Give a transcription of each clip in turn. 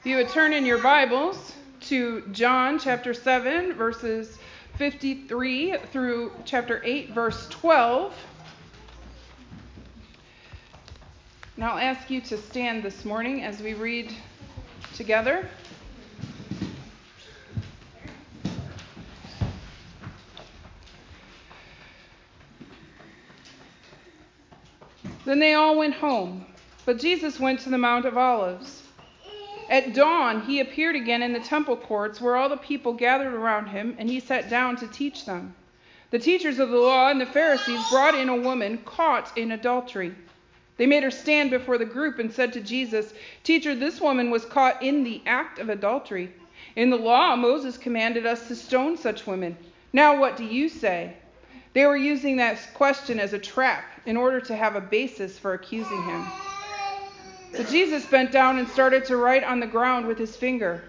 If you would turn in your Bibles to John chapter 7, verses 53 through chapter 8, verse 12. And I'll ask you to stand this morning as we read together. Then they all went home, but Jesus went to the Mount of Olives. At dawn, he appeared again in the temple courts where all the people gathered around him, and he sat down to teach them. The teachers of the law and the Pharisees brought in a woman caught in adultery. They made her stand before the group and said to Jesus, Teacher, this woman was caught in the act of adultery. In the law, Moses commanded us to stone such women. Now, what do you say? They were using that question as a trap in order to have a basis for accusing him. But Jesus bent down and started to write on the ground with his finger.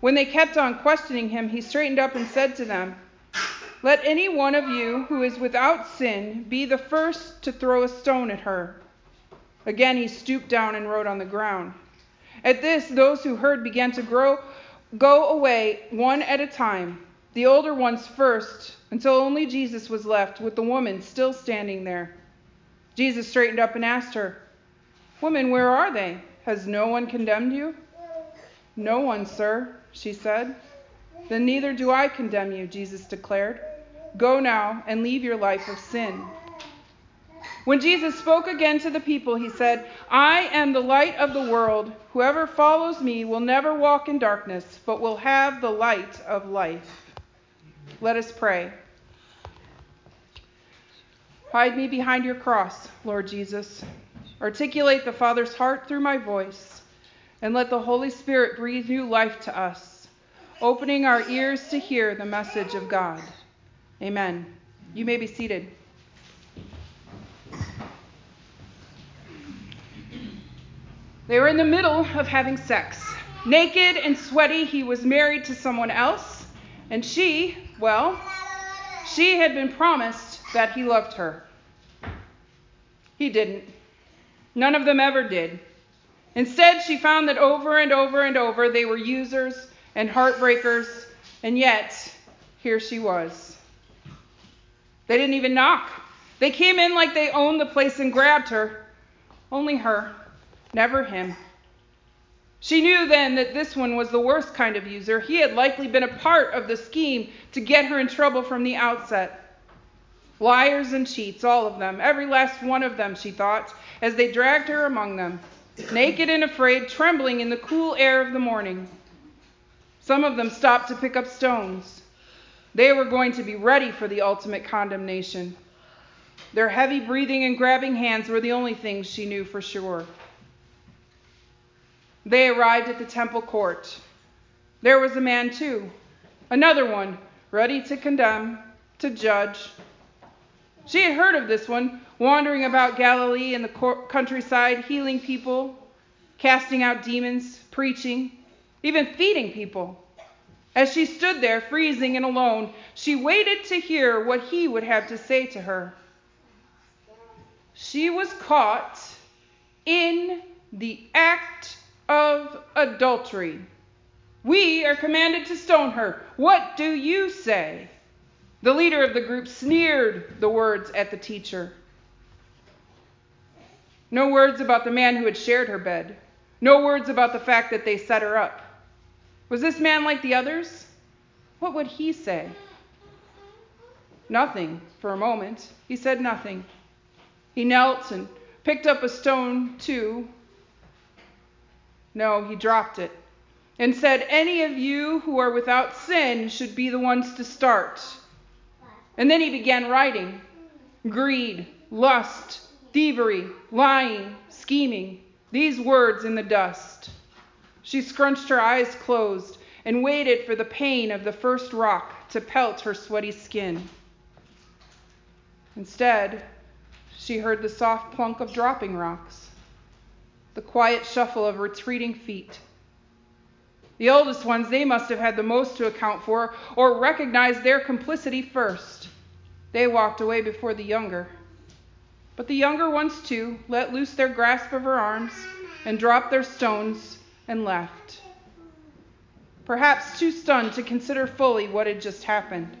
When they kept on questioning him, he straightened up and said to them, Let any one of you who is without sin be the first to throw a stone at her. Again he stooped down and wrote on the ground. At this, those who heard began to grow, go away one at a time, the older ones first, until only Jesus was left, with the woman still standing there. Jesus straightened up and asked her, Woman, where are they? Has no one condemned you? No one, sir, she said. Then neither do I condemn you, Jesus declared. Go now and leave your life of sin. When Jesus spoke again to the people, he said, I am the light of the world. Whoever follows me will never walk in darkness, but will have the light of life. Let us pray. Hide me behind your cross, Lord Jesus. Articulate the Father's heart through my voice, and let the Holy Spirit breathe new life to us, opening our ears to hear the message of God. Amen. You may be seated. They were in the middle of having sex. Naked and sweaty, he was married to someone else, and she, well, she had been promised that he loved her. He didn't. None of them ever did. Instead, she found that over and over and over they were users and heartbreakers, and yet here she was. They didn't even knock. They came in like they owned the place and grabbed her. Only her, never him. She knew then that this one was the worst kind of user. He had likely been a part of the scheme to get her in trouble from the outset. Liars and cheats, all of them, every last one of them, she thought as they dragged her among them, naked and afraid, trembling in the cool air of the morning. Some of them stopped to pick up stones. They were going to be ready for the ultimate condemnation. Their heavy breathing and grabbing hands were the only things she knew for sure. They arrived at the temple court. There was a man, too, another one, ready to condemn, to judge. She had heard of this one, wandering about Galilee and the countryside, healing people, casting out demons, preaching, even feeding people. As she stood there, freezing and alone, she waited to hear what he would have to say to her. She was caught in the act of adultery. We are commanded to stone her. What do you say? The leader of the group sneered the words at the teacher. No words about the man who had shared her bed. No words about the fact that they set her up. Was this man like the others? What would he say? Nothing for a moment. He said nothing. He knelt and picked up a stone, too. No, he dropped it and said, Any of you who are without sin should be the ones to start. And then he began writing greed, lust, thievery, lying, scheming, these words in the dust. She scrunched her eyes closed and waited for the pain of the first rock to pelt her sweaty skin. Instead, she heard the soft plunk of dropping rocks, the quiet shuffle of retreating feet. The oldest ones, they must have had the most to account for, or recognized their complicity first. They walked away before the younger. But the younger ones, too, let loose their grasp of her arms and dropped their stones, and left, perhaps too stunned to consider fully what had just happened.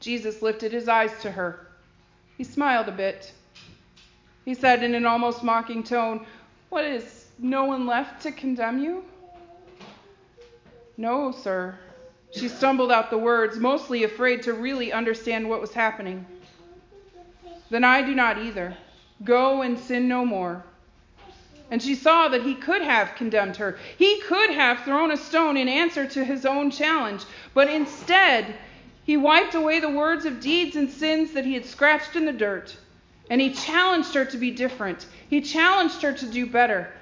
Jesus lifted his eyes to her. He smiled a bit. He said in an almost mocking tone, What is, no one left to condemn you? No, sir. She stumbled out the words, mostly afraid to really understand what was happening. Then I do not either. Go and sin no more. And she saw that he could have condemned her. He could have thrown a stone in answer to his own challenge. But instead, he wiped away the words of deeds and sins that he had scratched in the dirt. And he challenged her to be different. He challenged her to do better.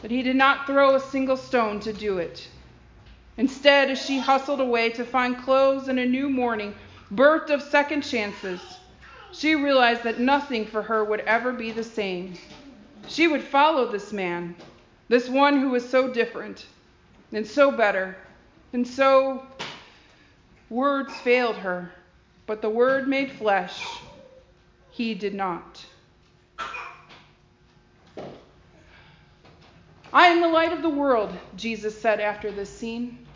But he did not throw a single stone to do it. Instead, as she hustled away to find clothes and a new morning, birthed of second chances, she realized that nothing for her would ever be the same. She would follow this man, this one who was so different and so better, and so words failed her, but the word made flesh. He did not. I am the light of the world, Jesus said after this scene.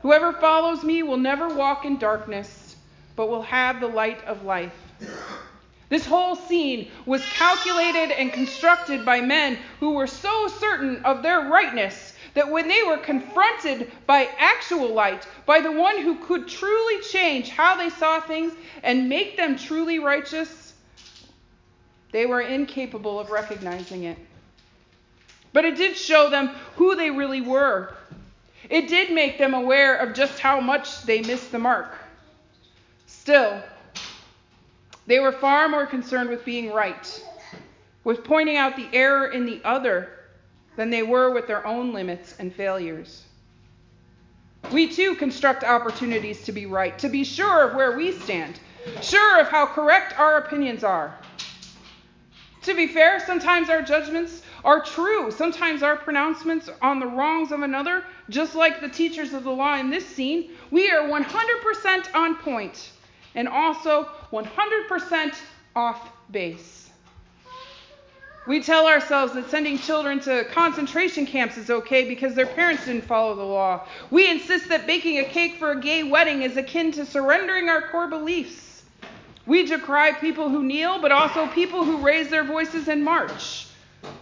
Whoever follows me will never walk in darkness, but will have the light of life. This whole scene was calculated and constructed by men who were so certain of their rightness that when they were confronted by actual light, by the one who could truly change how they saw things and make them truly righteous, they were incapable of recognizing it. But it did show them who they really were. It did make them aware of just how much they missed the mark. Still, they were far more concerned with being right, with pointing out the error in the other, than they were with their own limits and failures. We too construct opportunities to be right, to be sure of where we stand, sure of how correct our opinions are. To be fair, sometimes our judgments are true. Sometimes our pronouncements on the wrongs of another, just like the teachers of the law in this scene, we are 100% on point and also 100% off base. We tell ourselves that sending children to concentration camps is okay because their parents didn't follow the law. We insist that baking a cake for a gay wedding is akin to surrendering our core beliefs. We decry people who kneel, but also people who raise their voices and march.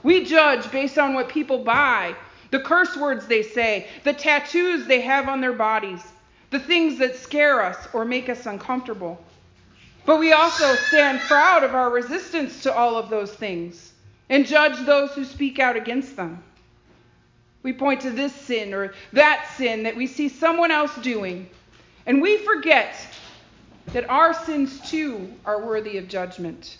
We judge based on what people buy, the curse words they say, the tattoos they have on their bodies, the things that scare us or make us uncomfortable. But we also stand proud of our resistance to all of those things and judge those who speak out against them. We point to this sin or that sin that we see someone else doing, and we forget that our sins too are worthy of judgment.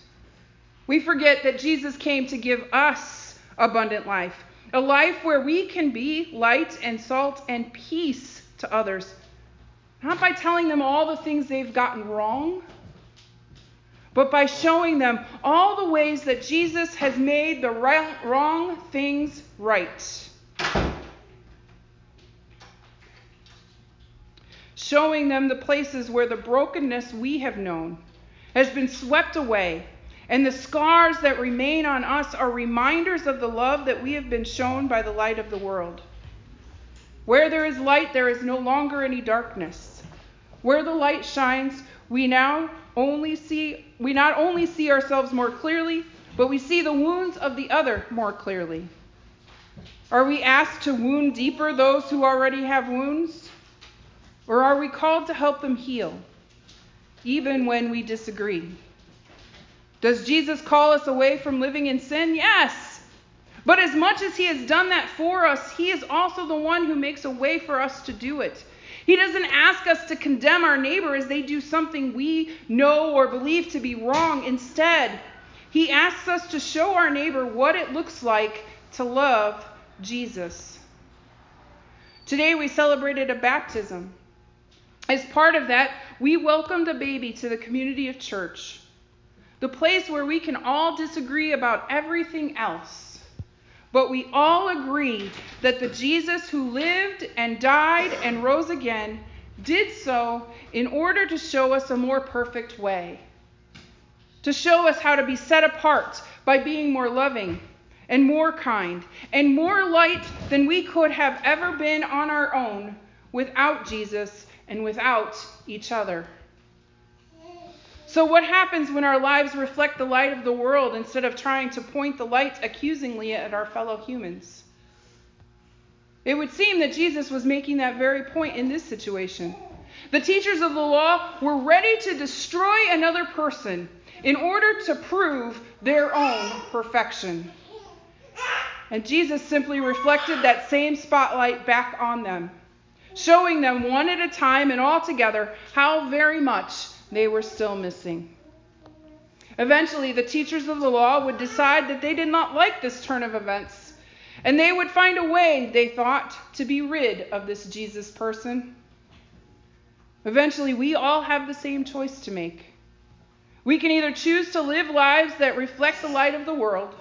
We forget that Jesus came to give us abundant life, a life where we can be light and salt and peace to others not by telling them all the things they've gotten wrong, but by showing them all the ways that Jesus has made the wrong things right. Showing them the places where the brokenness we have known has been swept away, and the scars that remain on us are reminders of the love that we have been shown by the light of the world. Where there is light, there is no longer any darkness. Where the light shines, we now only see we not only see ourselves more clearly, but we see the wounds of the other more clearly. Are we asked to wound deeper those who already have wounds? Or are we called to help them heal, even when we disagree? Does Jesus call us away from living in sin? Yes. But as much as he has done that for us, he is also the one who makes a way for us to do it. He doesn't ask us to condemn our neighbor as they do something we know or believe to be wrong. Instead, he asks us to show our neighbor what it looks like to love Jesus. Today we celebrated a baptism. As part of that, we welcomed a baby to the community of church, the place where we can all disagree about everything else but we all agree that the Jesus who lived and died and rose again did so in order to show us a more perfect way, to show us how to be set apart by being more loving, and more kind and more light than we could have ever been on our own without Jesus and without each other. So, what happens when our lives reflect the light of the world instead of trying to point the light accusingly at our fellow humans? It would seem that Jesus was making that very point in this situation. The teachers of the law were ready to destroy another person in order to prove their own perfection. And Jesus simply reflected that same spotlight back on them, showing them one at a time and all together how very much they were still missing. Eventually, the teachers of the law would decide that they did not like this turn of events, and they would find a way, they thought, to be rid of this Jesus person. Eventually, we all have the same choice to make. We can either choose to live lives that reflect the light of the world,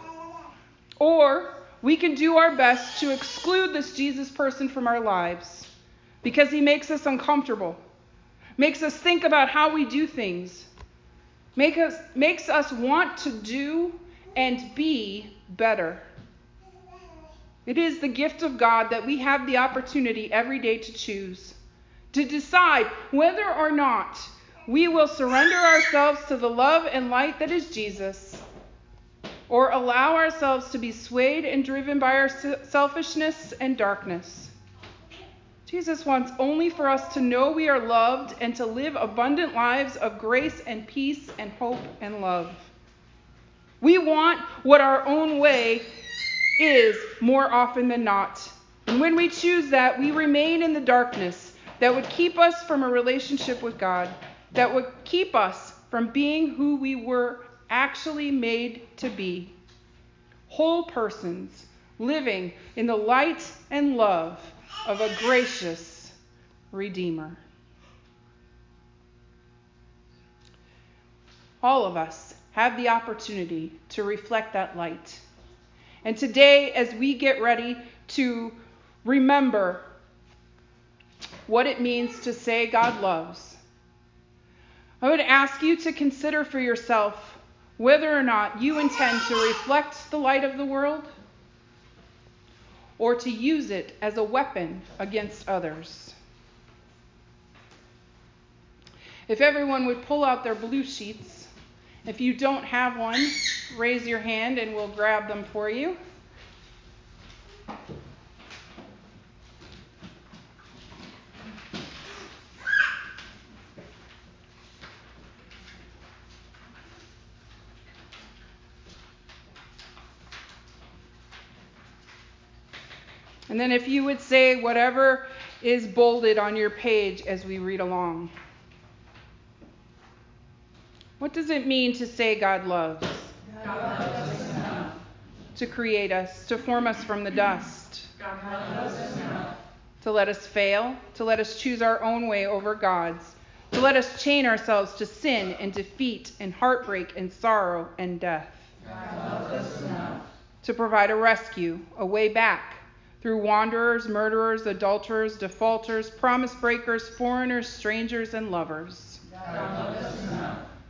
or we can do our best to exclude this Jesus person from our lives because he makes us uncomfortable, makes us think about how we do things, make us, makes us want to do and be better. It is the gift of God that we have the opportunity every day to choose, to decide whether or not we will surrender ourselves to the love and light that is Jesus or allow ourselves to be swayed and driven by our selfishness and darkness. Jesus wants only for us to know we are loved and to live abundant lives of grace and peace and hope and love. We want what our own way is more often than not. And when we choose that, we remain in the darkness that would keep us from a relationship with God, that would keep us from being who we were actually made to be whole persons living in the light and love of a gracious Redeemer. All of us have the opportunity to reflect that light. And today, as we get ready to remember what it means to say God loves, I would ask you to consider for yourself whether or not you intend to reflect the light of the world or to use it as a weapon against others. If everyone would pull out their blue sheets, if you don't have one, raise your hand and we'll grab them for you. And then if you would say whatever is bolded on your page as we read along. What does it mean to say God loves? God loves to create us, to form us from the dust. To let us fail, to let us choose our own way over God's, to let us chain ourselves to sin and defeat and heartbreak and sorrow and death. To provide a rescue, a way back, through wanderers, murderers, adulterers, defaulters, promise breakers, foreigners, strangers, and lovers.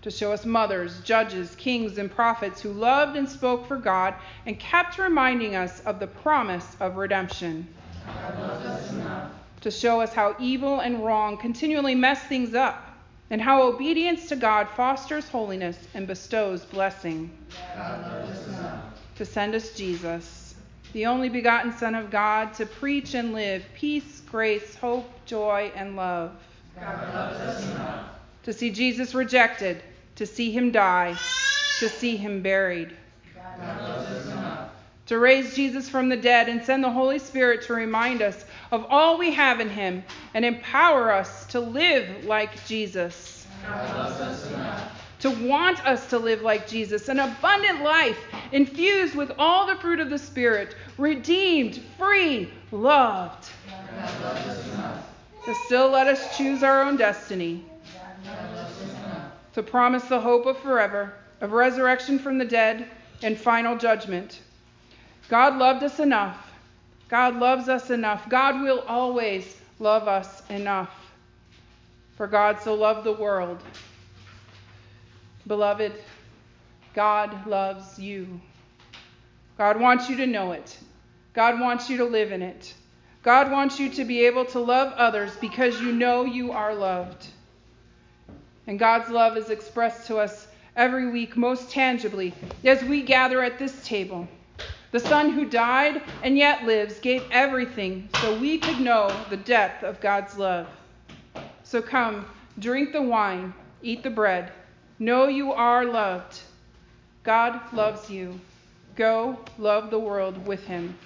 To show us mothers, judges, kings, and prophets who loved and spoke for God and kept reminding us of the promise of redemption. To show us how evil and wrong continually mess things up and how obedience to God fosters holiness and bestows blessing. To send us Jesus the only begotten Son of God, to preach and live peace, grace, hope, joy, and love. To see Jesus rejected, to see him die, to see him buried. To raise Jesus from the dead and send the Holy Spirit to remind us of all we have in him and empower us to live like Jesus to want us to live like Jesus, an abundant life infused with all the fruit of the Spirit, redeemed, free, loved. To still let us choose our own destiny. To promise the hope of forever, of resurrection from the dead, and final judgment. God loved us enough. God loves us enough. God will always love us enough. For God so loved the world Beloved, God loves you. God wants you to know it. God wants you to live in it. God wants you to be able to love others because you know you are loved. And God's love is expressed to us every week most tangibly as we gather at this table. The Son who died and yet lives gave everything so we could know the depth of God's love. So come, drink the wine, eat the bread. Know you are loved. God loves you. Go love the world with him.